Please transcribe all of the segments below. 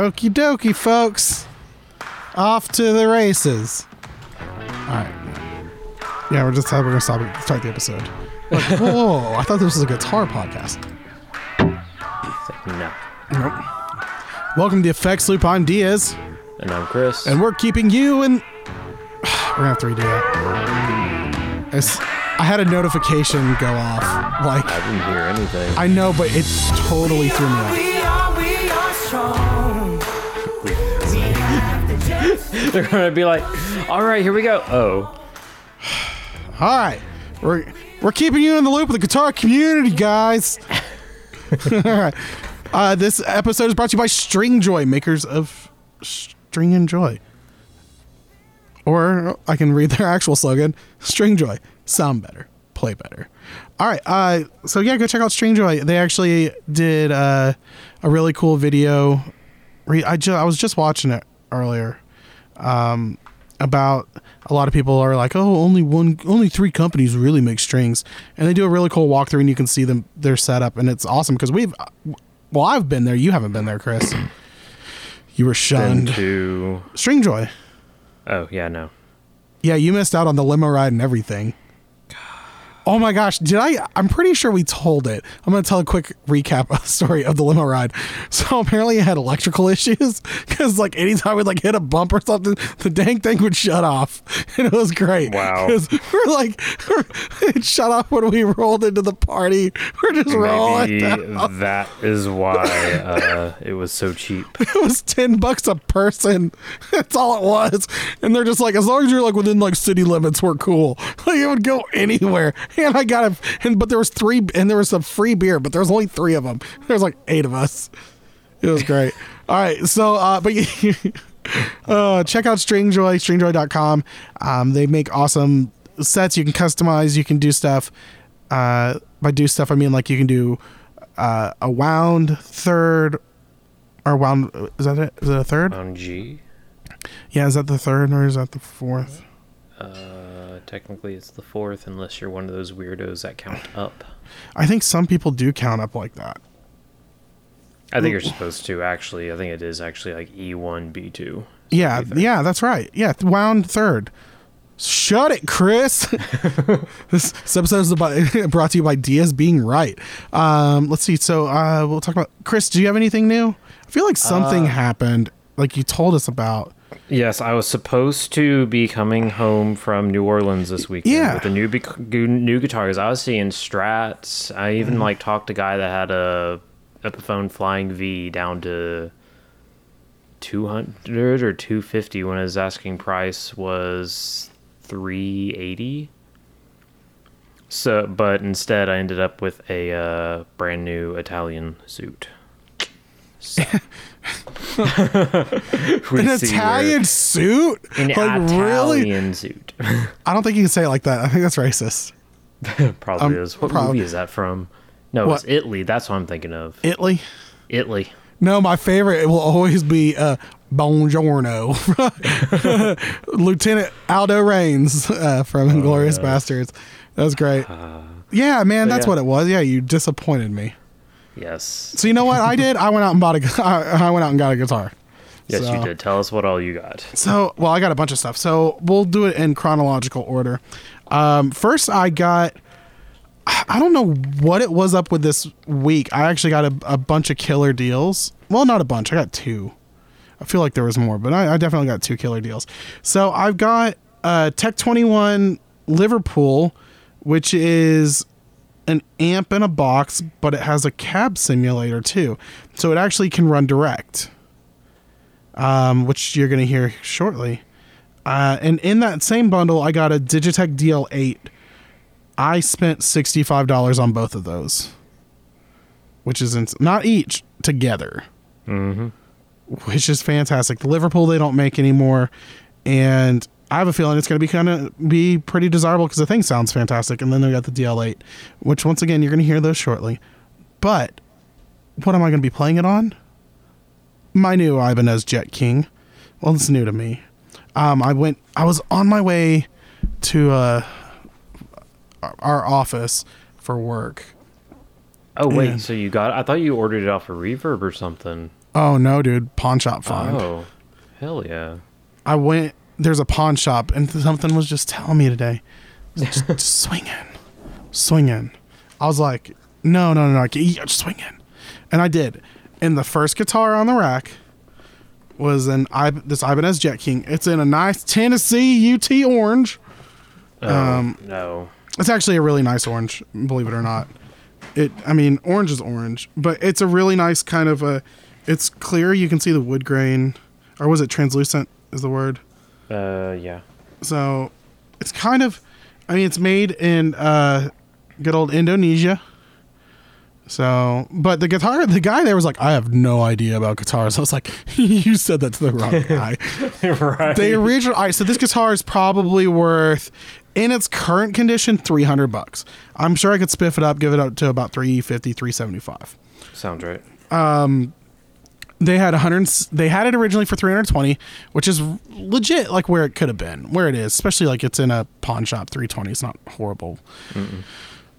Okie dokie, folks. Off to the races. All right. Yeah, we're just we're gonna stop start the episode. Like, whoa! I thought this was a guitar podcast. No. Welcome to Effects Loop. I'm Diaz, And I'm Chris. and we're keeping you in. we're gonna have to redo that. It's- I had a notification go off. Like I didn't hear anything. I know, but it totally threw me off. We are, we are strong. They're gonna be like, all right, here we go. Oh, right, we're we're keeping you in the loop with the guitar community, guys. All right, uh, this episode is brought to you by Stringjoy, makers of String and Joy. Or I can read their actual slogan: Stringjoy, sound better, play better. All right, uh, so yeah, go check out Stringjoy. They actually did uh, a really cool video. I ju- I was just watching it earlier Um, about a lot of people are like, oh, only one, only three companies really make strings, and they do a really cool walkthrough, and you can see them their setup, and it's awesome because we've, well, I've been there. You haven't been there, Chris. You were been shunned. to. Stringjoy. Oh yeah, no. Yeah, you missed out on the limo ride and everything. Oh my gosh, did I? I'm pretty sure we told it. I'm going to tell a quick recap of the story of the limo ride. So apparently it had electrical issues because like anytime we'd like hit a bump or something, the dang thing would shut off, and it was great. Wow. we're like, it shut off when we rolled into the party. We're just rolling. Maybe down. that is why uh, it was so cheap. It was ten bucks a person. That's all it was. And they're just like, as long as you're like within like city limits, we're cool. Like it would go anywhere. And I got a, and but there was three, and there was some free beer, but there was only three of them. There was like eight of us. It was great. all right, so uh, but uh, check out Stringjoy, stringjoy.com. Um, they make awesome sets. You can customize. You can do stuff. Uh, by do stuff, I mean like you can do uh, a wound third or wound. Is that it? Is it a third? On G, Yeah, is that the third or is that the fourth? uh, technically it's the fourth, unless you're one of those weirdos that count up. I think some people do count up like that. I think you're supposed to actually. I think it is actually like E one, B two. Yeah, yeah, that's right. Yeah, wound third. Shut it, Chris. this, this episode is about, brought to you by Diaz being right. Um, let's see. So uh, we'll talk about Chris. Do you have anything new? I feel like something happened, like you told us about. Yes, I was supposed to be coming home from New Orleans this weekend Yeah. with a new new guitar because I was seeing Strats. I even Mm-hmm. like talked to a guy that had a Epiphone Flying V down to two hundred or two fifty when his asking price was three eighty. So, but instead, I ended up with a uh, brand new Italian suit. So- An Italian where- suit? an like really? Italian suit. I don't think you can say it like that. I think that's racist. Probably Um, is. What prob- movie is that from? No, What? it's Italy. That's what I'm thinking of. Italy. Italy. No, my favorite it will always be uh, Buongiorno, Lieutenant Aldo Rains uh, from Inglourious Basterds. That was great. yeah, man, that's yeah. what it was. Yeah, you disappointed me. Yes. So you know what I did? I went out and bought a. I went out and got a guitar. Yes, So- you did. Tell us what all you got. So, well, I got a bunch of stuff. So we'll do it in chronological order. Um, first, I got. I don't know what it was up with this week. I actually got a, a bunch of killer deals. Well, not a bunch. I got two. I feel like there was more, but I, I definitely got two killer deals. So I've got uh, Tech 21 Liverpool, which is an amp in a box, but it has a cab simulator too. So it actually can run direct um, which you're going to hear shortly. Uh, and in that same bundle, I got a Digitech DL8. I spent $65 on both of those, which is ins- not each, together, Mm-hmm. which is fantastic. The Liverpool they don't make anymore. And I have a feeling it's going to be kind of be pretty desirable because the thing sounds fantastic. And then they got the DL8, which once again, you're going to hear those shortly. But what am I going to be playing it on? my new Ibanez Jet King. Well, it's new to me. Um, I went. I was on my way to uh, our office for work. Oh wait, so you got? I thought you ordered it off of Reverb or something. Oh no, dude! Pawn shop find. Oh, hell yeah. I went. There's a pawn shop, and something was just telling me today, just, just swing in, swing in. I was like, no, no, no, no, yeah, just swing in, and I did. And the first guitar on the rack was an Ib- this Ibanez Jet King. It's in a nice Tennessee UT orange. Oh, Um, no. It's actually a really nice orange, believe it or not. It, I mean, orange is orange, but it's a really nice kind of a. It's clear. You can see the wood grain, or was it translucent? Is the word? Uh, yeah. So it's kind of, I mean, it's made in uh, good old Indonesia. So, but the guitar, the guy there was like, I have no idea about guitars. I was like, you said that to the wrong guy. right. the original, all right, so this guitar is probably worth, in its current condition, 300 bucks. I'm sure I could spiff it up, give it up to about 350, 375 Sounds right. They had 100 they had it originally for 320 which is legit like where it could have been where it is especially like it's in a pawn shop 320 it's not horrible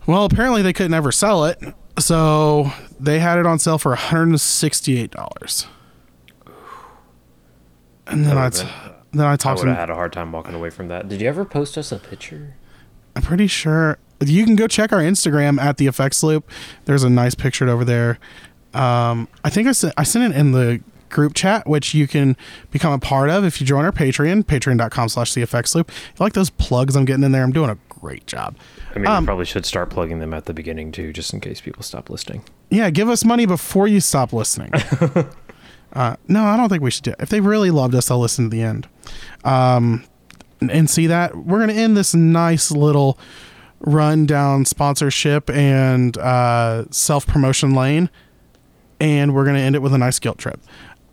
well apparently they couldn't ever sell it so they had it on sale for 168 dollars and then I, That then I talked. I would to have had a hard time walking away from that. Did you ever post us a picture? I'm pretty sure you can go check our Instagram at the effects loop. There's a nice picture over there. Um, I think I sent I sent it in the group chat, which you can become a part of if you join our Patreon, patreon.com slash the effects loop. You like those plugs I'm getting in there? I'm doing a great job. I mean, Um, probably should start plugging them at the beginning too, just in case people stop listening. Yeah, give us money before you stop listening. uh, no, I don't think we should do it. If they really loved us, they'll listen to the end. Um, and see that we're going to end this nice little run down sponsorship and uh, self promotion lane, and we're going to end it with a nice guilt trip.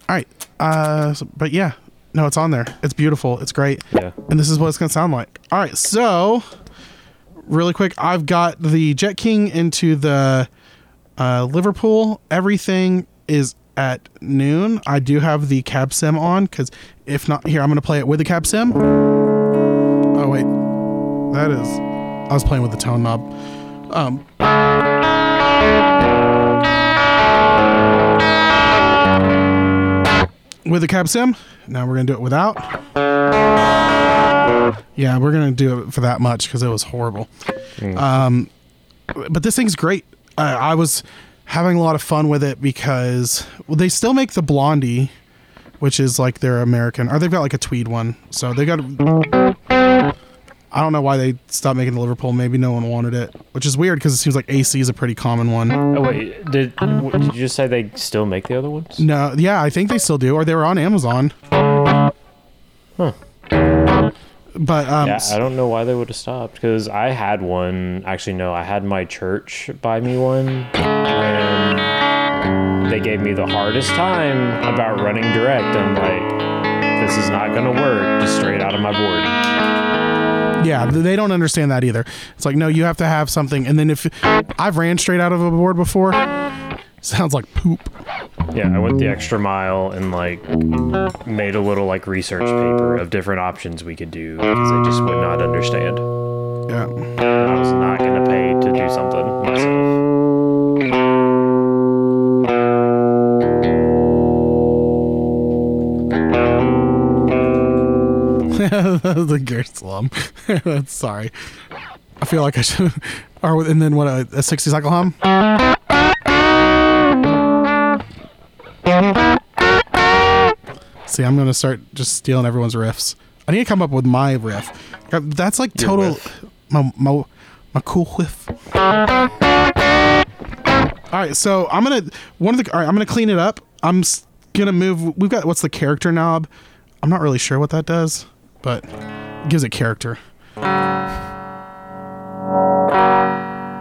All right, uh, so- but yeah, no, it's on there. It's beautiful. It's great. Yeah. And this is what it's going to sound like. All right, so really quick, I've got the Jet King into the uh, Liverpool. Everything is at noon. I do have the cab sim on because if not, here I'm going to play it with the cab sim. Oh wait, that is. I was playing with the tone knob. Um. With the cab sim. Now we're gonna do it without. Yeah, we're gonna do it for that much because it was horrible Um, but this thing's great. I, I was having a lot of fun with it because well, they still make the Blondie, which is like their American, or they've got like a tweed one. So they got. I don't know why they stopped making the Liverpool. Maybe no one wanted it, which is weird because it seems like AC is a pretty common one. Oh wait, did w- did you just say they still make the other ones? No, yeah, I think they still do, or they were on Amazon. Huh. But um, Yeah, I don't know why they would have stopped because I had one. Actually, no, I had my church buy me one, and they gave me the hardest time about running direct. I'm like, this is not gonna work. Just straight out of my board. Yeah, they don't understand that either. It's like, no, you have to have something. And then if I've ran straight out of a board before, sounds like poop. Yeah, I went the extra mile and like made a little like research paper of different options we could do because I just would not understand. Yeah. I was not gonna pay to do something myself. the gear slum. Sorry. I feel like I should. Or and then what a, a sixty cycle hum. See, I'm gonna start just stealing everyone's riffs. I need to come up with my riff. That's like Your total riff. my, my my cool whiff. All right, so I'm gonna one of the. All right, I'm gonna clean it up. I'm gonna move. We've got what's the character knob? I'm not really sure what that does, but gives it character.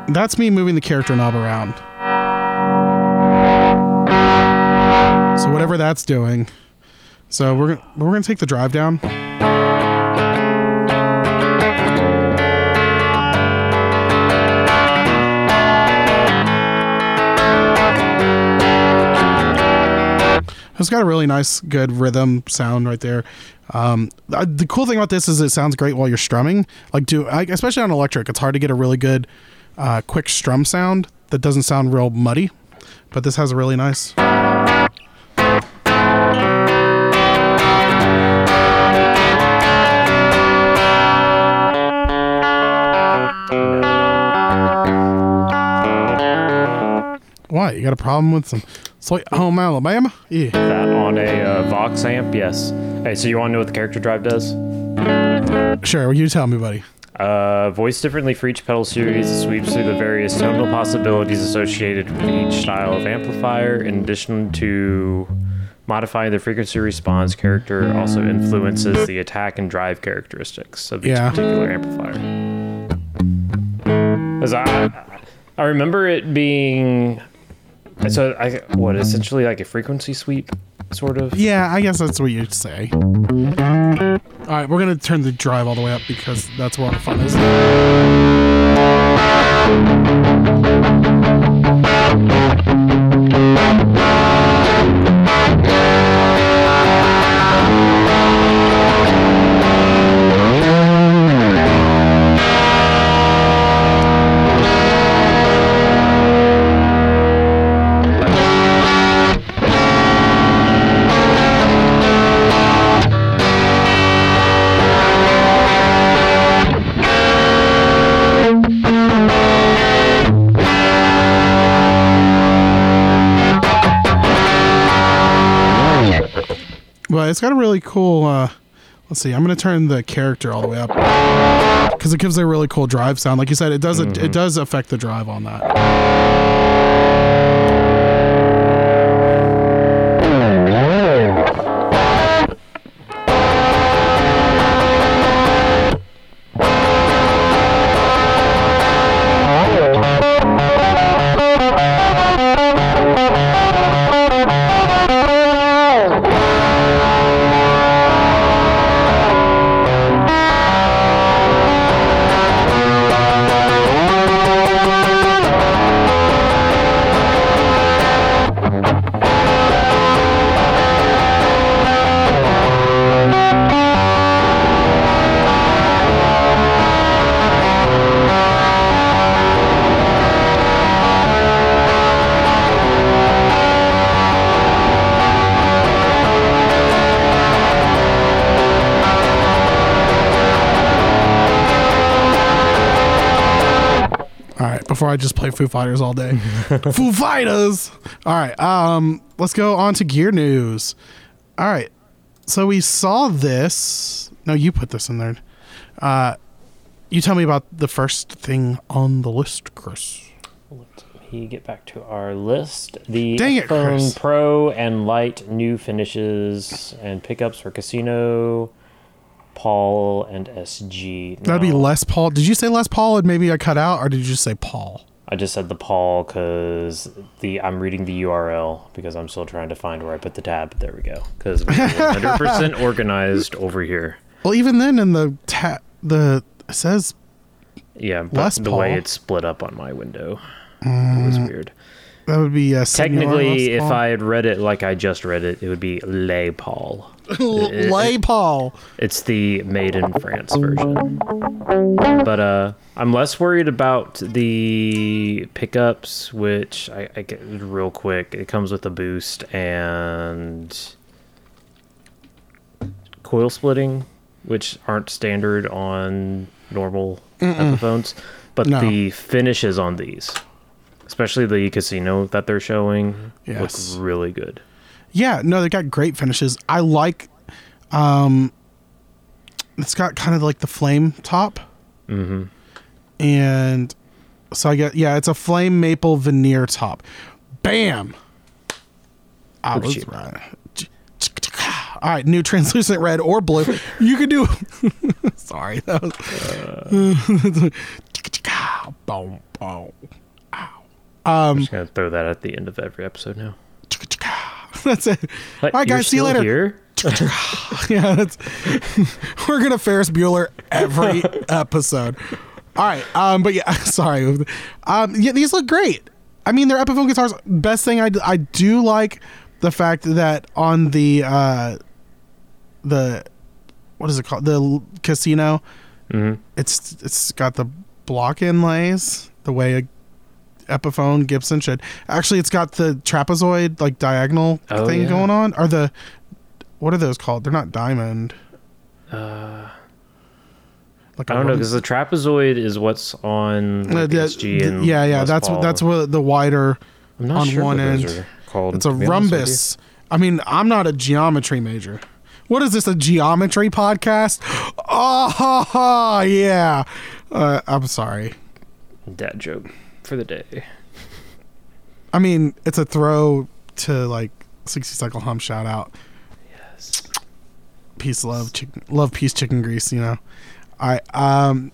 That's me moving the character knob around. So whatever that's doing. So we're we're gonna take the drive down. It's got a really nice, good rhythm sound right there. Um, the cool thing about this is it sounds great while you're strumming. Like, do especially on electric, it's hard to get a really good, uh, quick strum sound that doesn't sound real muddy. But this has a really nice. Why? You got a problem with some sweet home oh, Alabama? Yeah. That on a uh, Vox amp, yes. Hey, so you want to know what the character drive does? Sure, you tell me, buddy. Uh, voiced differently for each pedal series, it sweeps through the various tonal possibilities associated with each style of amplifier. In addition to modifying the frequency response, character also influences the attack and drive characteristics of each Yeah. particular amplifier. As I, I remember it being so I what essentially like a frequency sweep, sort of. Yeah, I guess that's what you'd say. All right, we're gonna turn the drive all the way up because that's where all the fun is. It's got a really cool. Uh, let's see. I'm gonna turn the character all the way up because it gives a really cool drive sound. Like you said, it does. It does affect the drive on that. Before I just play Foo Fighters all day. Foo Fighters. All right, um, let's go on to gear news. All right, so we saw this. No, you put this in there. Uh, you tell me about the first thing on the list, Chris. Let me get back to our list. The Dang it, Chris. Pro and Light new finishes and pickups for Casino, Paul, and SG. That'd be No, Les Paul. Did you say Les Paul and maybe I cut out, or did you just say Paul? I just said the Paul because the I'm reading the URL because I'm still trying to find where I put the tab. There we go. Because we're 100% organized over here. Well, even then, in the ta- the it says Yeah, but Les the way it's split up on my window it was weird. that would be uh, Technically, if I had read it like I just read it, it would be Les Paul. Les Paul. It's the made in France version. But uh, I'm less worried about the pickups, which I, I get real quick. It comes with a boost and coil splitting, which aren't standard on normal Epiphones. But No. the finishes on these, especially the casino that they're showing, Yes. look really good. Yeah, no, they got great finishes. I like um it's got kind of like the flame top. Mm-hmm. And so I get yeah, it's a flame maple veneer top. Bam. I Look was right. All right, new translucent red or blue. You could do. Sorry, that was. Boom, boom. I'm just gonna throw that at the end of every episode now. That's it. All right, guys. See you later. Here? yeah, that's we're gonna Ferris Bueller every episode. All right, um, but yeah, sorry. Um, yeah, these look great. I mean, they're Epiphone guitars. Best thing I, I do like the fact that on the uh, the what is it called the casino, Mhm. it's it's got the block inlays the way a Epiphone Gibson should. Actually, it's got the trapezoid like diagonal Oh, thing yeah. going on. Are the what are those called? They're not diamond. Uh, Like I don't know because the trapezoid is what's on Uh, like, the- SG the- and yeah, yeah. Les That's Paul. that's what the wider I'm not on sure one end. called. It's a to be honest with you. rhombus. I mean, I'm not a geometry major. What is this? A geometry podcast? Oh, ha, ha, yeah. Uh, I'm sorry. Dad joke for the day. I mean, it's a throw to like 60 cycle hum shout out. Yes. Peace, love, chicken, love, peace, chicken grease. You know, I um,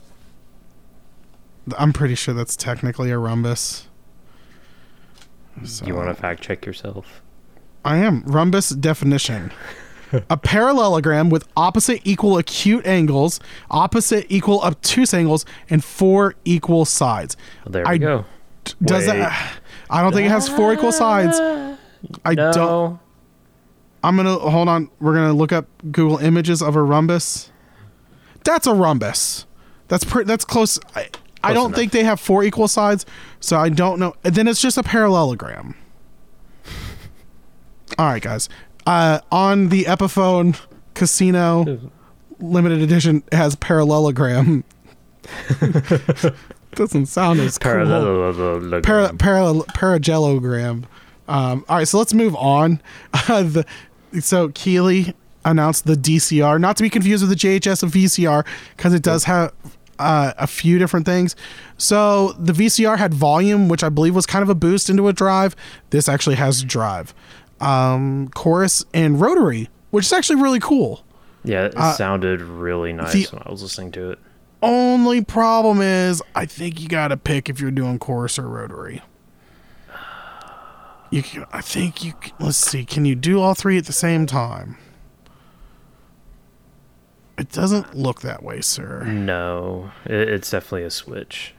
I'm pretty sure that's technically a rhombus. So- You want to fact check yourself? I am. Rhombus definition. a parallelogram with opposite equal acute angles, opposite equal obtuse angles, and four equal sides. Well, there I we go. Does that? I don't think it has four equal sides. I no. don't. I'm gonna hold on. We're gonna look up Google images of a rhombus. That's a rhombus. That's pretty. That's close. I, I don't enough. think they have four equal sides, so I don't know. Then it's just a parallelogram. All right, guys. Uh, on the Epiphone Casino limited edition has parallelogram. Doesn't sound as cool. Parallel. Para, para, paragellogram. Um, all right, so let's move on. Uh, the, so Keeley announced the DCR, not to be confused with the JHS of VCR, because it does have uh, a few different things. So the VCR had volume, which I believe was kind of a boost into a drive. This actually has drive, um, chorus, and rotary, which is actually really cool. Yeah, it Uh, sounded really nice the- when I was listening to it. Only problem is, I think you got to pick if you're doing chorus or rotary. You can, I think you. can- Let's see. Can you do all three at the same time? It doesn't look that way, sir. No, it, it's definitely a switch.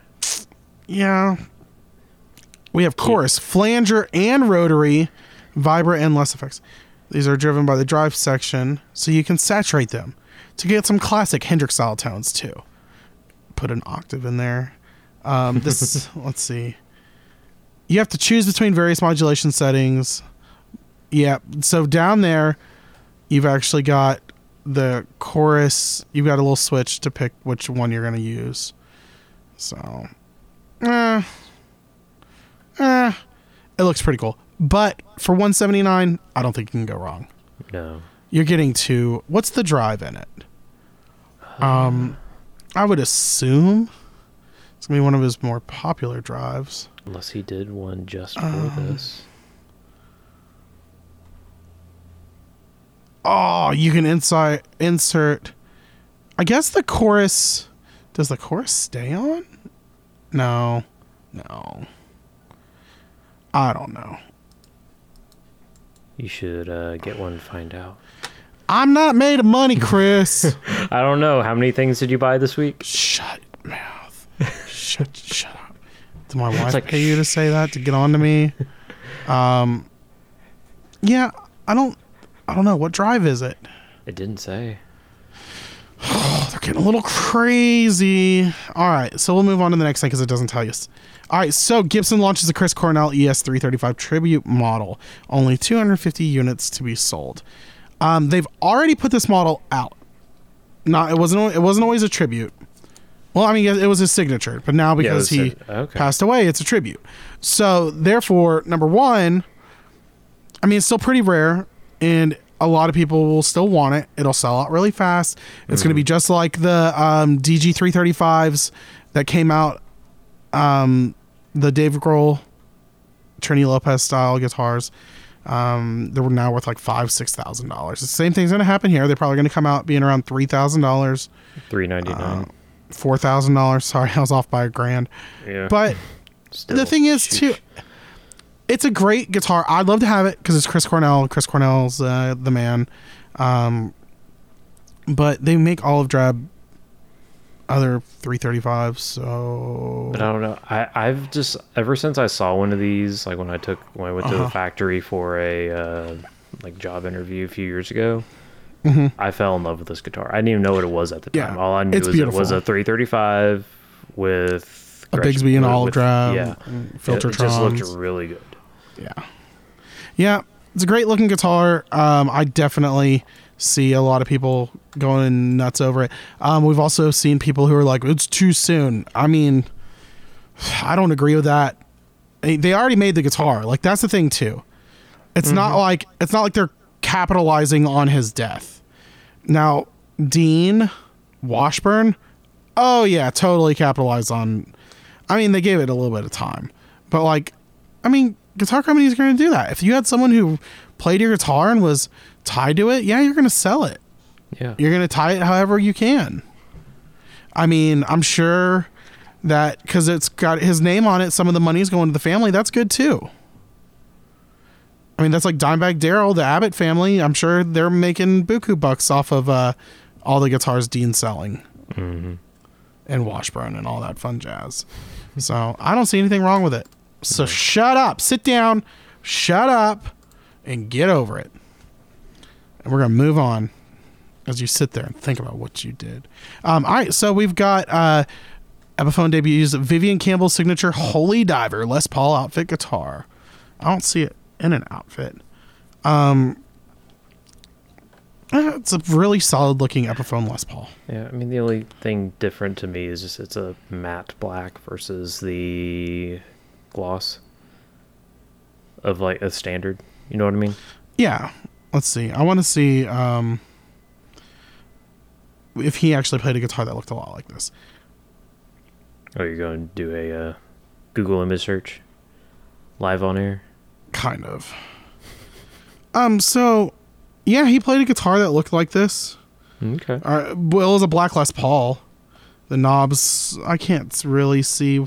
Yeah. We have chorus, flanger, and rotary, vibra, and less effects. These are driven by the drive section, so you can saturate them to get some classic Hendrix style tones too. Put an octave in there. Um, this, let's see. You have to choose between various modulation settings. Yeah, so down there, you've actually got the chorus. You've got a little switch to pick which one you're going to use. So, eh, eh, it looks pretty cool. But for 179, I don't think you can go wrong. No. You're getting to what's the drive in it? Um, I would assume it's gonna be one of his more popular drives. Unless he did one just for Um, this. Oh, you can inside insert. I guess the chorus. Does the chorus stay on? No, no. I don't know. You should uh, get one and find out. I'm not made of money, Chris. I don't know. How many things did you buy this week? shut your mouth. shut shut up. Did my wife like, pay you to say that to get on to me? Um Yeah, I don't I don't know. What drive is it? It didn't say. They're getting a little crazy. All right, so we'll move on to the next thing because it doesn't tell you. All right, so Gibson launches a Chris Cornell E ES335 tribute model. Only 250 units to be sold. Um, they've already put this model out. Not it wasn't it wasn't always a tribute. Well, I mean it was his signature, but now because was he a- okay. passed away, it's a tribute. So therefore, number one, I mean it's still pretty rare, and a lot of people will still want it. It'll sell out really fast. It's going to be just like the um, DG 335s that came out, um, the Dave Grohl, Trini Lopez style guitars. Um, they were now worth like five, six thousand dollars. The same thing's going to happen here. They're probably going to come out being around three thousand dollars, Three ninety nine. four thousand dollars. Sorry, I was off by a grand. yeah. But Still, the thing is too it's a great guitar i'd love to have it because it's chris cornell chris cornell's uh, the man um, but they make olive drab other 335s so But I don't know. I I've just ever since I saw one of these, like when I took when I went to Uh-huh. the factory for a uh, like job interview a few years ago. I fell in love with this guitar. I didn't even know what it was at the Mm-hmm. Yeah, time. All I knew was it was a 335 with a Gretsch- bigsby and olive with- Yeah, filter it, it just looked really good. yeah yeah it's a great looking guitar um, i definitely see a lot of people going nuts over it um, we've also seen people who are like it's too soon i mean i don't agree with that They already made the guitar. Like that's the thing too. It's not like it's not like they're capitalizing on his death. Now, Dean Washburn, oh yeah, totally capitalized on. I mean, they gave it a little bit of time, but like, I mean, guitar companies are going to do that. If you had someone who played your guitar and was tied to it, yeah, you're going to sell it. Yeah. You're going to tie it however you can. I mean, I'm sure that because it's got his name on it, some of the money's going to the family. That's good too. I mean, that's like Dimebag Darrell, the Abbott family. I'm sure they're making buku bucks off of uh, all the guitars Dean's selling, and Washburn and all that fun jazz. So I don't see anything wrong with it. So shut up, sit down, shut up, and get over it. And we're gonna move on as you sit there and think about what you did. Um, all right, so we've got uh, Epiphone debuts Vivian Campbell's signature Holy Diver Les Paul outfit guitar. I don't see it in an outfit. Um, eh, it's a really solid looking Epiphone Les Paul. Yeah, I mean the only thing different to me is just it's a matte black versus the gloss of like a standard. You know what I mean? Yeah, let's see. I want to see um, if he actually played a guitar that looked a lot like this. Oh, you're going to do a uh, Google image search live on air. kind of. Um. So, yeah, he played a guitar that looked like this. Okay. Uh, well, it was a black Les Paul. The knobs, I can't really see.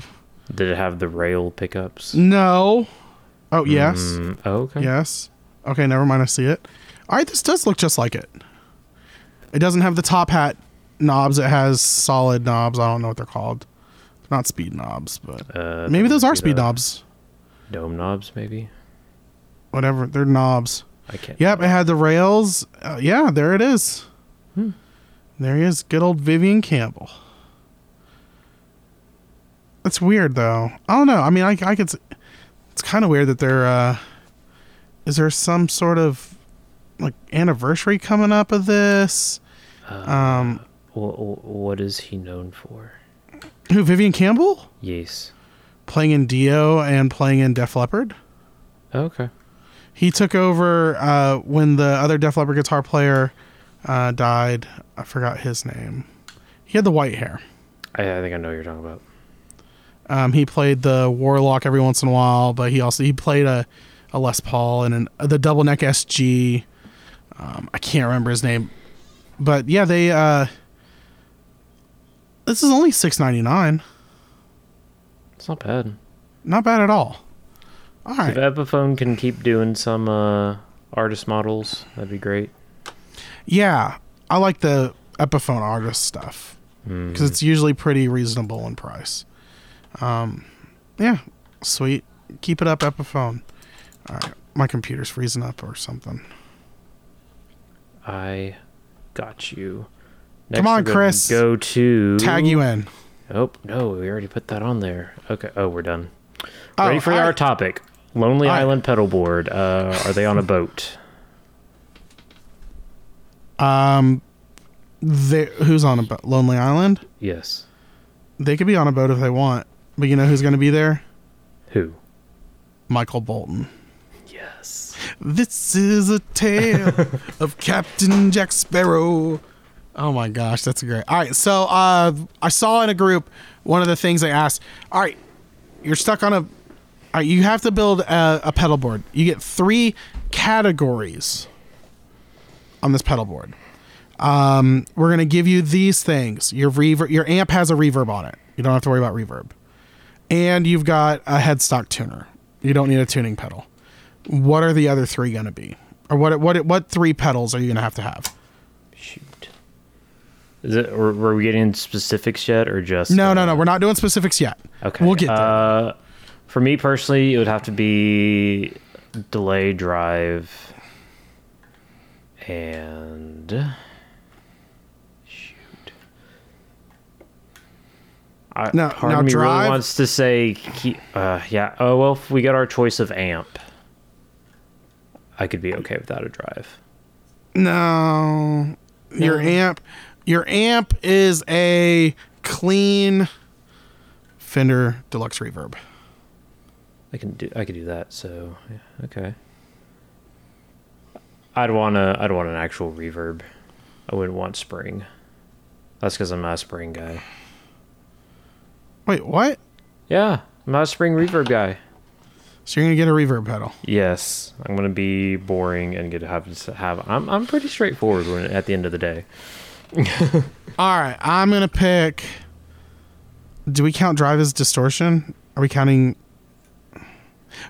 Did it have the rail pickups? No. Oh yes, Mm, oh, okay. yes. Okay, never mind. I see it. All right, this does look just like it. It doesn't have the top hat knobs. It has solid knobs. I don't know what they're called. Not speed knobs, but Uh, maybe those are speed knobs. Dome knobs, maybe. Whatever, they're knobs. I can't. Yep, it had the rails. Uh, yeah, there it is. There he is, good old Vivian Campbell. That's weird though. I don't know. I mean, I, I could. It's kind of weird that there. Uh, is there some sort of like anniversary coming up of this? Um, Wh- what is he known for? who Vivian Campbell Yes. playing in Dio and playing in Def Leppard. Okay. He took over uh, when the other Def Leppard guitar player uh, died. I forgot his name. He had the white hair. I, I think I know what you're talking about. Um, he played the Warlock every once in a while, but he also he played a, a Les Paul and an, the double neck SG. Um, I can't remember his name, but yeah, they. Uh, this is only six ninety nine. It's not bad. Not bad at all. All right. If. Epiphone can keep doing some uh, artist models, that'd be great. Yeah, I like the Epiphone artist stuff because it's usually pretty reasonable in price. Um, yeah, sweet. Keep it up, Epiphone. All right, my computer's freezing up or something. I got you. Come on, Chris. Go to Tag you in. Oh no, we already put that on there. Okay. Oh, we're done. Oh, Ready for all our topic? Lonely right. Island pedalboard. Uh, are they on a boat? Um, they, who's on a boat? Lonely Island? Yes. They could be on a boat if they want, but you know who's going to be there? Who? Michael Bolton. Yes. This is a tale of Captain Jack Sparrow. Oh my gosh, that's great. All right, so uh, I saw in a group one of the things they asked. All right, you're stuck on a. Right, you have to build a, a pedal board. You get three categories on this pedal board. Um, we're gonna give you these things. Your reverb, your amp has a reverb on it. You don't have to worry about reverb, and you've got a headstock tuner. You don't need a tuning pedal what are the other three going to be or what what what three pedals are you going to have to have Shoot. Is it? Or were we getting specifics yet, or just? no uh, no no we're not doing specifics yet Okay. we'll get there Uh, for me personally, it would have to be delay drive and shoot. I, Now- part now of me drive- really wants to say, keep, uh, yeah. Oh well, if we get our choice of amp, I could be okay without a drive. no your amp your amp is a clean fender deluxe reverb I can do I could do that. So yeah, okay. I'd want to I'd want an actual reverb. I wouldn't want spring. That's because I'm not a spring guy. Wait, what? Yeah, I'm not a spring reverb guy. So you're gonna get a reverb pedal. Yes, I'm gonna be boring and get to have to have. I'm I'm pretty straightforward when at the end of the day. All right, I'm gonna pick. Do we count drive as distortion? Are we counting?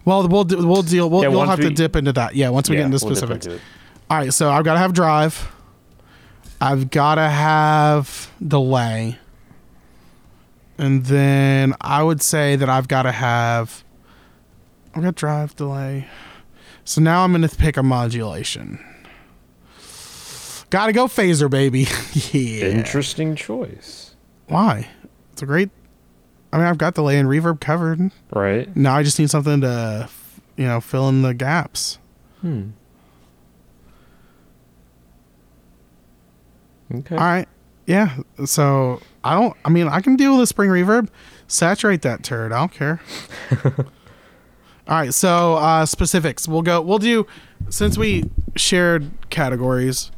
Well, we'll we'll deal. We'll, Yeah, we'll have to dip into that. Yeah, once we Yeah, get into we'll specifics. into. All right, so I've got to have drive. I've got to have delay. And then I would say that I've got to have. I've got drive, delay. So now I'm going to pick a modulation. Got to go phaser, baby. yeah. Interesting choice. Why? It's a great. I mean, I've got delay and reverb covered. Right. Now I just need something to, you know, fill in the gaps. Hmm. Okay. All right. Yeah. So I don't. I mean, I can deal with a spring reverb. Saturate that turd. I don't care. All right. So uh, specifics. We'll go. We'll do. Since we shared categories,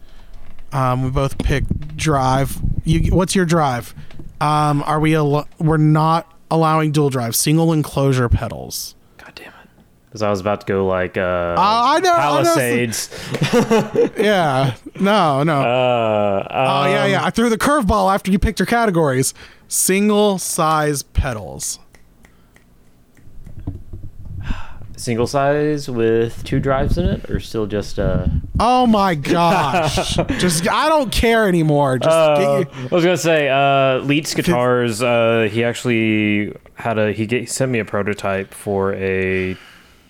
um, we both picked drive. You. What's your drive? Um, are we? Al- we're not allowing dual drive. Single enclosure pedals. God damn it. Because I was about to go like uh, I know, I know. Palisades. Yeah. No. No. Uh, oh yeah. um, Yeah. I threw the curveball after you picked your categories. Single size pedals. Single size with two drives in it, or still just uh? Oh my gosh! Just I don't care anymore. Just Uh, I was gonna say, uh, Leets guitars. Uh, he actually had a he get, sent me a prototype for a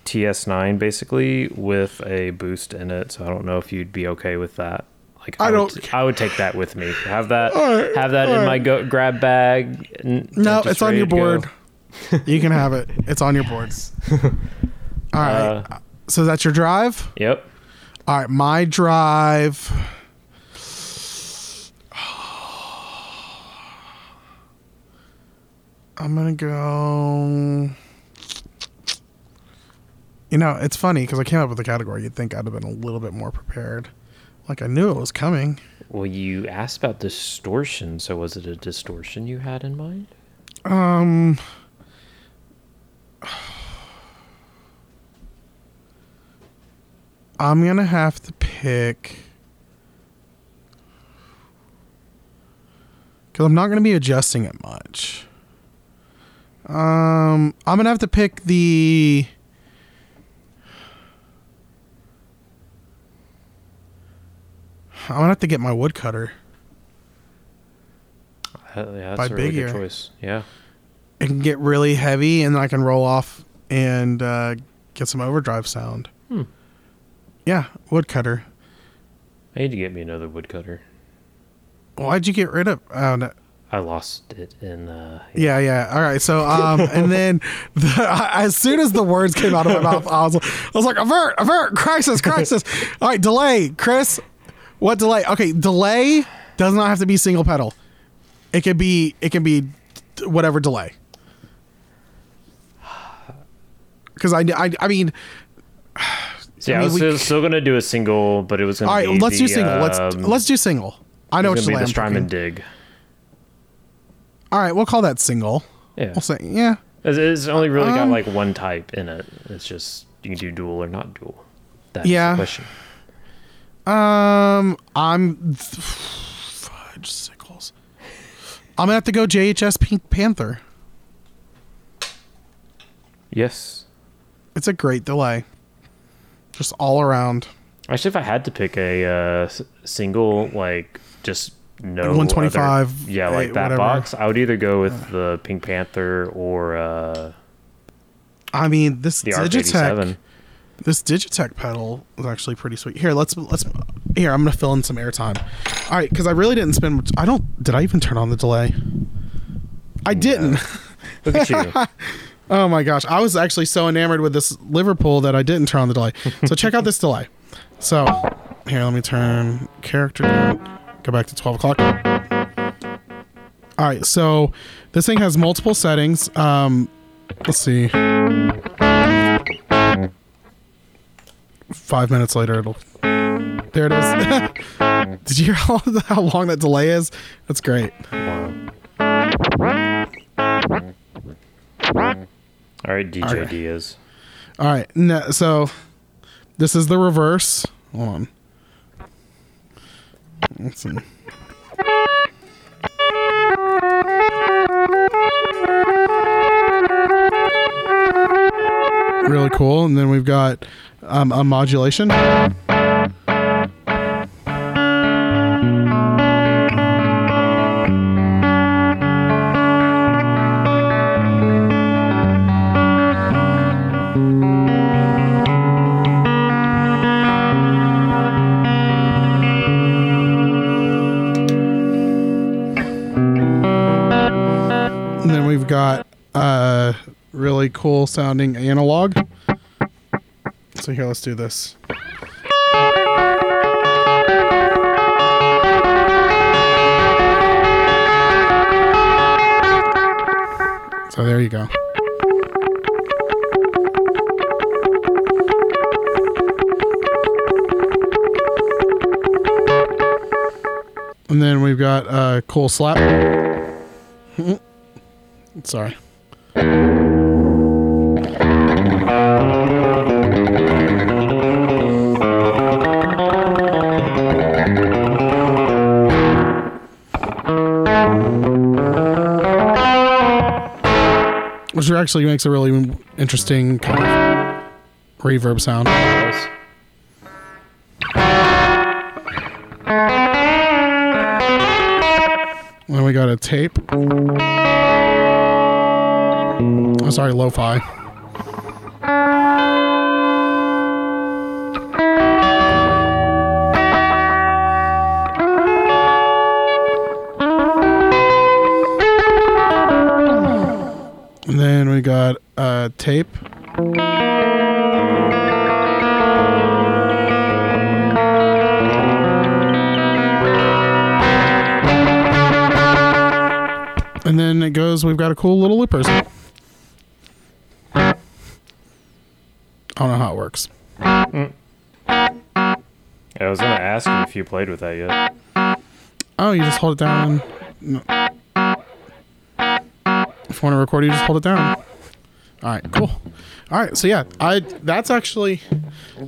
TS9, basically with a boost in it. So I don't know if you'd be okay with that. Like I would, don't- I would take that with me. Have that. Alright, have that in my go, grab bag. no, it's on your board. you can have it. It's on your board. All right. Uh, so that's your drive. Yep. All right, my drive. I'm gonna go. You know, it's funny because I came up with the category. You'd think I'd have been a little bit more prepared. Like I knew it was coming. Well, you asked about distortion. So was it a distortion you had in mind? Um. I'm gonna have to pick because I'm not gonna be adjusting it much. Um, I'm gonna have to pick the. I'm gonna have to get my woodcutter. Uh, yeah, that's a really good choice. Yeah. it can get really heavy and I can roll off and uh, get some overdrive sound. Hmm. Yeah, woodcutter. I need to get me another woodcutter. Why'd you get rid of? Oh, no. I lost it in. Uh, Yeah, yeah. All right. So, um, and then the, as soon as the words came out of my mouth, I was, I was like, avert, avert, crisis, crisis. All right, delay, Chris. What delay? Okay, delay does not have to be single pedal. It can be, it can be whatever delay. Because I, I, I mean, So yeah, I, I was still, still gonna do a single, but it was gonna all be. right, let's do the, single. Let's um, let's do single. I know it was which gonna delay be the I'm Strymon picking. dig. All right, we'll call that single. Yeah, We'll say, yeah. it's, it's only really got Um, like one type in it. It's just you can do dual or not dual. That's Yeah. the question. Um, I'm fudge sickles. I'm gonna have to go JHS Pink Panther. Yes. It's a great delay, just all around. Actually, if I had to pick a uh, single, like just no 125, other- yeah, like eh, that whatever. box, I would either go with the Pink Panther or uh, I mean, this the Digitech, this Digitech pedal is actually pretty sweet. Here, let's let's here. I'm gonna fill in some airtime. All right, because I really didn't spend much. I don't. Did I even turn on the delay? I didn't. Look at you. Oh my gosh, I was actually so enamored with this Liverpool that I didn't turn on the delay. So check out this delay. So here, let me turn character down. Go back to 12 o'clock. All right, so this thing has multiple settings. Um, let's see. five minutes later, it'll. There it is. Did you hear how, how long that delay is? That's great. Wow. All right, DJ Okay. Diaz. All right. No, so this is the reverse. Hold on. Let's see. Really cool. And then we've got um, a modulation. Cool sounding analog. So here, let's do this. So there you go. And then we've got uh, cool slap. Sorry. Actually makes a really interesting kind of reverb sound. Then we got a tape. Oh, sorry, lo-fi. Tape. And then it goes, we've got a cool little loopers. I don't know how it works. I was gonna ask you if you played with that yet. Oh, you just hold it down. No. If you want to record, you just hold it down. All right, cool. All right, so yeah, I that's actually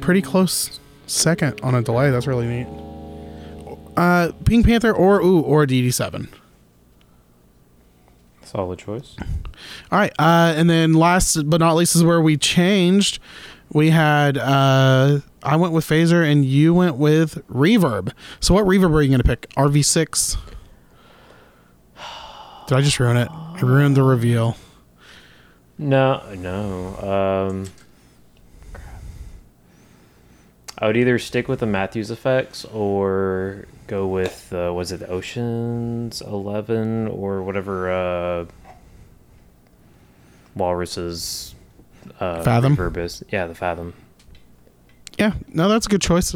pretty close second on a delay. That's really neat. Uh, Pink Panther or ooh or DD7. Solid choice. All right, uh, and then last but not least is where we changed. We had uh, I went with phaser and you went with reverb. So what reverb are you gonna pick? RV6. Did I just ruin it? I ruined the reveal. No, no. Um, I would either stick with the Matthews effects or go with uh, was it Ocean's Eleven or whatever uh, Walrus's uh, Fathom? reverb is. Yeah, the Fathom. Yeah, no, that's a good choice.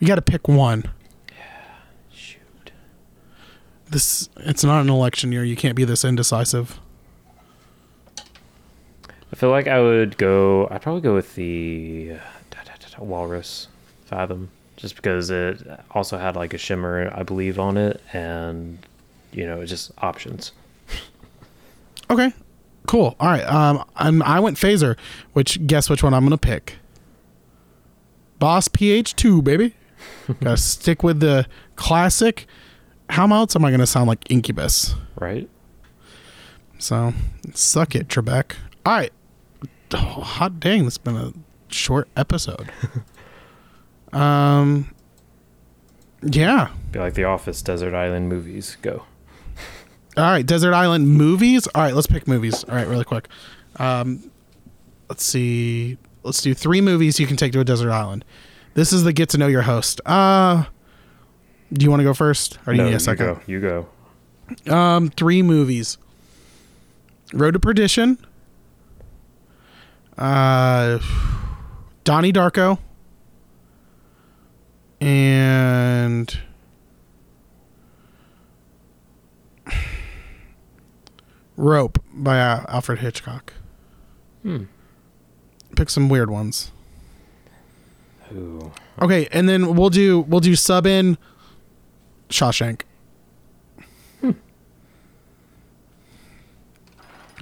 We got to pick one. Yeah, shoot. This it's not an election year. You can't be this indecisive. I feel like I would go. I'd probably go with the uh, da, da, da, Walrus Fathom, just because it also had like a shimmer, I believe, on it, and you know, just options. Okay, cool. All right. Um, I'm, I went phaser. Which guess which one I'm gonna pick? Boss PH2, baby. Gotta stick with the classic. How else am I gonna sound like Incubus? Right? So suck it, Trebek. All right. Oh, hot dang, this has been a short episode. um. Yeah. Be like the Office Desert Island movies. Go. All right, Desert Island movies. All right, let's pick movies. All right, really quick. Um, let's see. Let's do three movies you can take to a desert island. This is the get to know your host. Uh, do you want to go first, or do you no, need a you second? go. You go. Um, three movies. Road to Perdition. Uh, Donnie Darko. And Rope by uh, Alfred Hitchcock. Hmm. Pick some weird ones. Ooh. Okay, and then we'll do we'll do sub in Shawshank.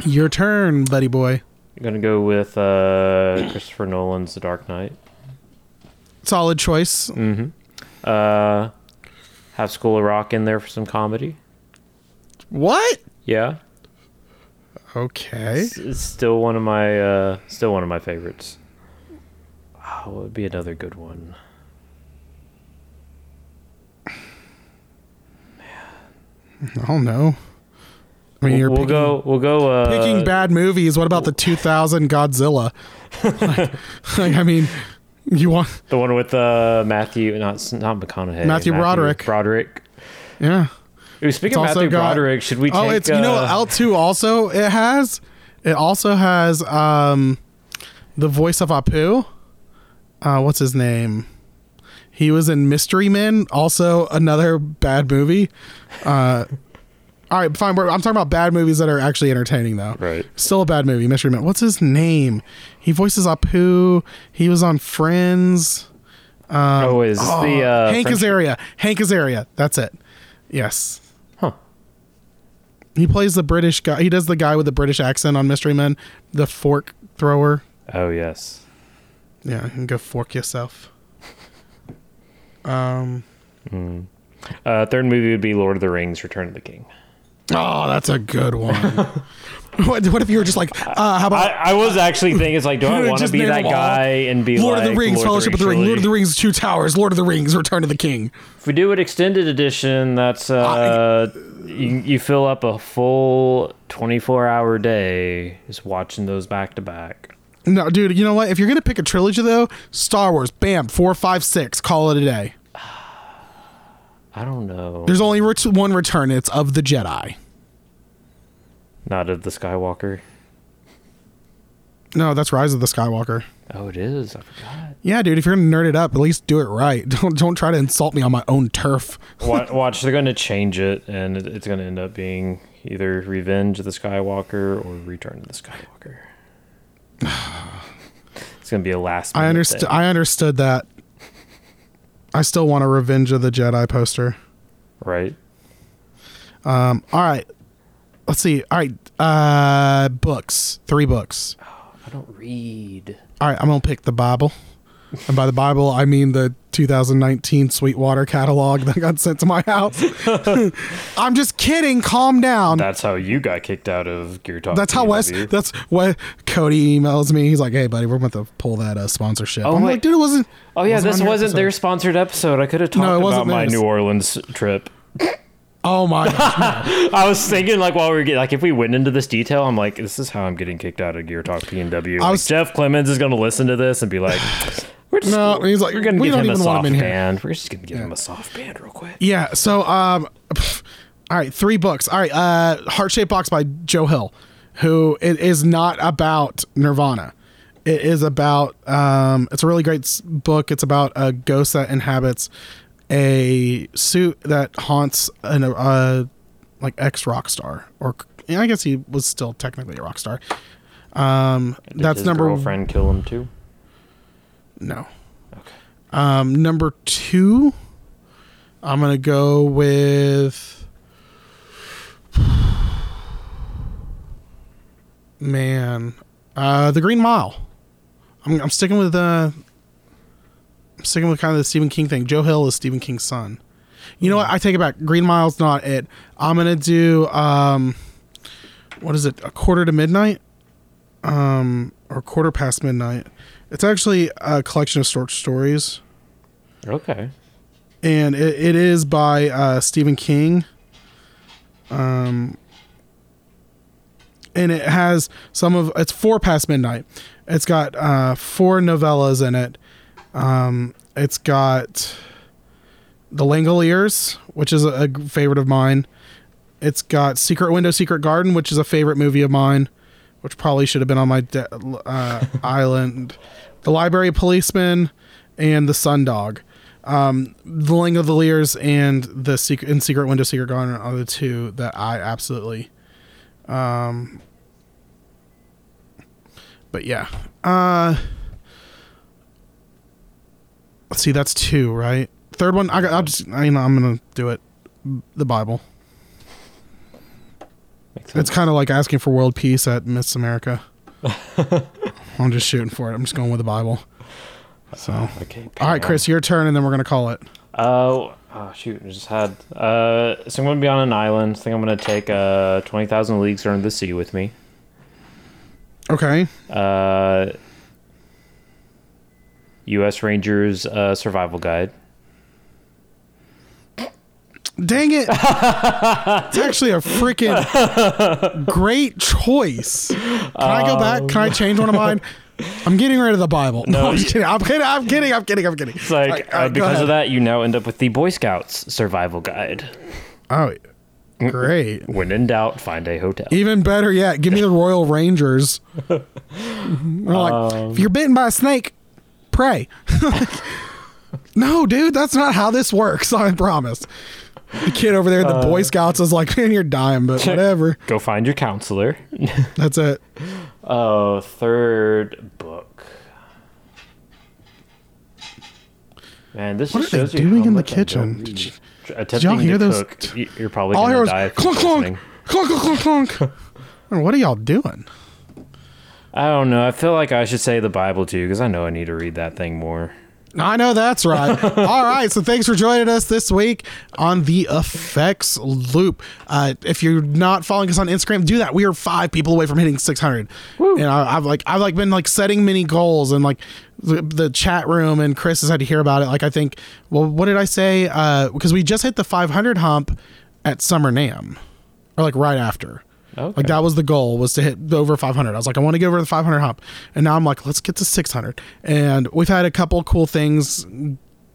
Your turn, buddy boy. I'm gonna go with uh, Christopher Nolan's The Dark Knight. Solid choice. Mm-hmm. Uh, have School of Rock in there for some comedy. What? Yeah, Okay. it's, it's still one of my uh, still one of my favorites. Oh, what would be another good one? I don't know. I mean, We'll, you're we'll picking, go. We'll go. Uh, picking bad movies. What about the 2000 Godzilla? like, like, I mean, you want The one with uh, Matthew, not not McConaughey. Matthew Broderick. Broderick. yeah. Ooh, speaking It's of Matthew got- Broderick, should we take? Oh, it's you know uh, L two also it has it also has um the voice of Apu. Uh, what's his name? He was in Mystery Men, also another bad movie. Uh, all right, fine. we're- I'm talking about bad movies that are actually entertaining, though. Right. Still a bad movie, Mystery Men. What's his name? He voices Apu. He was on Friends. oh, is this the uh, Hank French- Azaria. Hank Azaria. That's it. Yes. Huh. He plays the British guy. He does the guy with the British accent on Mystery Men, the fork thrower. Oh yes. Yeah, you can go fork yourself. Um. Uh, third movie would be Lord of the Rings: Return of the King. Oh, that's a good one. what, what if you were just like, uh, how about I, I was actually thinking, it's like, do I want to be that all. guy and be Lord like of the Rings, Lord Fellowship of the Ring. Lord of the Rings, Two Towers, Lord of the Rings, Return of the King. If we do an extended edition, that's uh, you, you fill up a full twenty-four hour day just watching those back to back. No, dude, you know what? If you're gonna pick a trilogy though, Star Wars, bam, four, five, six, call it a day. I don't know. There's only ret- one return. It's of the Jedi. Not of the Skywalker. No, that's Rise of the Skywalker. Oh, it is. I forgot. Yeah, dude. If you're gonna nerd it up, at least do it right. Don't don't try to insult me on my own turf. Watch, watch they're going to change it, and it's going to end up being either Revenge of the Skywalker or Return of the Skywalker. it's going to be a last. I understood. I understood that. I still want a Revenge of the Jedi poster. right? Um. All right. Let's see. All right. Uh, books. Three books. I don't read. All right. I'm gonna pick the Bible, and by the Bible I mean the 2019 Sweetwater catalog that got sent to my house. I'm just kidding. Calm down. That's how you got kicked out of Gear Talk. That's how Wes. That's what Cody emails me. He's like, "Hey, buddy, we're about to pull that uh, sponsorship." Oh, I'm like, "Dude, it wasn't." Oh yeah, wasn't this wasn't episode." their sponsored episode. I could have talked No, about my. New Orleans trip. Oh my! gosh. I was thinking like while we were getting like if we went into this detail, I'm like, this is how I'm getting kicked out of Gear Talk P and W. I was- Jeff Clemens is going to listen to this and be like, we're just No, he's like, we're to "We give don't him a even want soft him here." band. We're just to give him a soft band real quick. yeah. So, um, all right, three books. All right, uh, Heart Shaped Box by Joe Hill, who it is not about Nirvana. It is about. Um, it's a really great book. It's about a ghost that inhabits a suit that haunts an uh, like ex rock star, or I guess he was still technically a rock star. Um, Did that's his number girlfriend kill him too. No. Okay. Um, number two, I'm gonna go with. Man, uh, the Green Mile. I'm, I'm sticking with uh, I'm sticking with kind of the Stephen King thing. Joe Hill is Stephen King's son. You know what? I take it back. Green Mile's not it. I'm gonna do um, what is it? A quarter to midnight, um, or quarter past midnight. It's actually a collection of short stories, Okay. and it, it is by uh, Stephen King. Um, and it has some of it's four past midnight. It's got uh, four novellas in it. Um, it's got the Langoliers, which is a, a favorite of mine. It's got Secret Window, Secret Garden, which is a favorite movie of mine, which probably should have been on my de- uh, island. The Library Policeman and the Sundog. Um, the Langoliers and the Secret and the Secret Window, Secret Garden are the two that I absolutely. Um, but yeah, uh, See, that's two, right? Third one, I got. I'll just. I, you know, I'm gonna do it. The Bible. Makes sense. It's kind of like asking for world peace at Miss America. I'm just shooting for it. I'm just going with the Bible. So, okay. all right, Chris, your turn, and then we're gonna call it. Oh, oh shoot! I just had. Uh, so I'm gonna be on an island. I think I'm gonna take uh twenty thousand leagues under the sea with me. Okay. Uh, U.S. Rangers uh, survival guide. Dang it! it's actually a freaking great choice. Can I go back? Can I change one of mine? I'm getting rid of the Bible. No, I'm just kidding. I'm kidding. I'm kidding. I'm kidding. I'm kidding. It's like uh, because of that, you now end up with the Boy Scouts survival guide. Oh, great. When in doubt, find a hotel. Even better yet, give me the Royal Rangers. Like, if you're bitten by a snake, pray. no, dude, that's not how this works. I promise. The kid over there, the Boy uh, Scouts, is like, man, you're dying, but whatever. Go find your counselor. That's it. Oh, third book. Man, this is What are they you doing in the much I don't kitchen? Did you- Attempting y'all hear to those- cook, y- you're probably All gonna hear was die clunk, clunk, clunk, clunk, clunk, clunk. What are y'all doing? I don't know. I feel like I should say the Bible too, because I know I need to read that thing more. I know that's right. All right, so thanks for joining us this week on the Effects Loop. Uh, if you're not following us on Instagram, do that. We are five people away from hitting 600, and I, I've like I've like been like setting many goals and like the, the chat room and Chris has had to hear about it. Like I think, well, what did I say? Uh, because we just hit the 500 hump at Summer NAMM, or like right after. Okay. Like that was the goal was to hit over 500. I was like, I want to get over the 500 hump, and now I'm like, let's get to 600. And we've had a couple cool things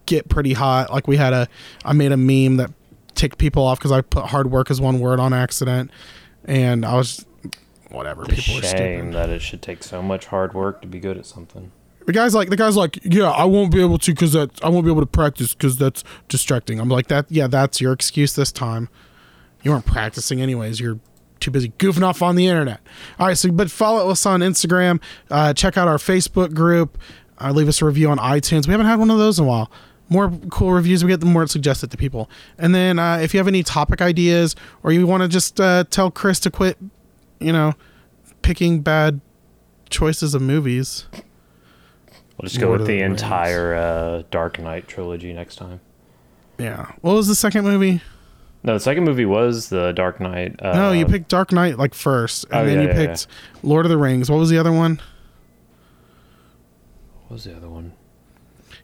get pretty hot. Like we had a, I made a meme that ticked people off because I put hard work as one word on accident, and I was, whatever. People are Shame stupid. that it should take so much hard work to be good at something. The guy's like, the guy's like, yeah, I won't be able to because that I won't be able to practice because that's distracting. I'm like that. Yeah, that's your excuse this time. You weren't practicing anyways. You're too busy goofing off on the internet. All right, so but follow us on Instagram. Uh, check out our Facebook group. Uh, leave us a review on iTunes. We haven't had one of those in a while. More cool reviews we get, the more it's suggested to people. And then uh, if you have any topic ideas or you want to just uh, tell Chris to quit, you know, picking bad choices of movies. We'll just go with the the entire uh, Dark Knight trilogy next time. Yeah. What was the second movie? No, the second movie was the Dark Knight. Uh, no, you picked Dark Knight like first, and oh, then yeah, you yeah, picked Lord of the Rings. What was the other one? What was the other one?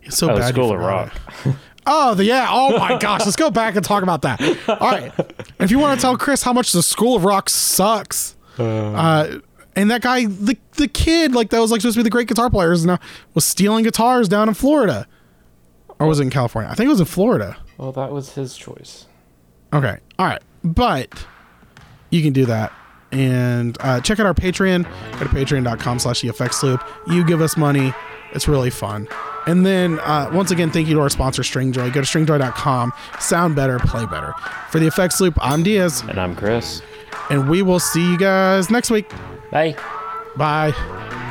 It's so oh, bad. School of Rock. Oh, the yeah. Oh my gosh. Let's go back and talk about that. All right. If you want to tell Chris how much the School of Rock sucks, uh, and that guy, the the kid, like that was like supposed to be the great guitar players, now was stealing guitars down in Florida, or was it in California? I think it was in Florida. Well, that was his choice. Okay. All right. But you can do that. And uh, check out our Patreon. Go to patreon.com slash the effects loop. You give us money. It's really fun. And then uh, once again, thank you to our sponsor, Stringjoy. Go to stringjoy.com. Sound better, play better. For the effects loop, I'm Diaz. And I'm Chris. And we will see you guys next week. Bye. Bye.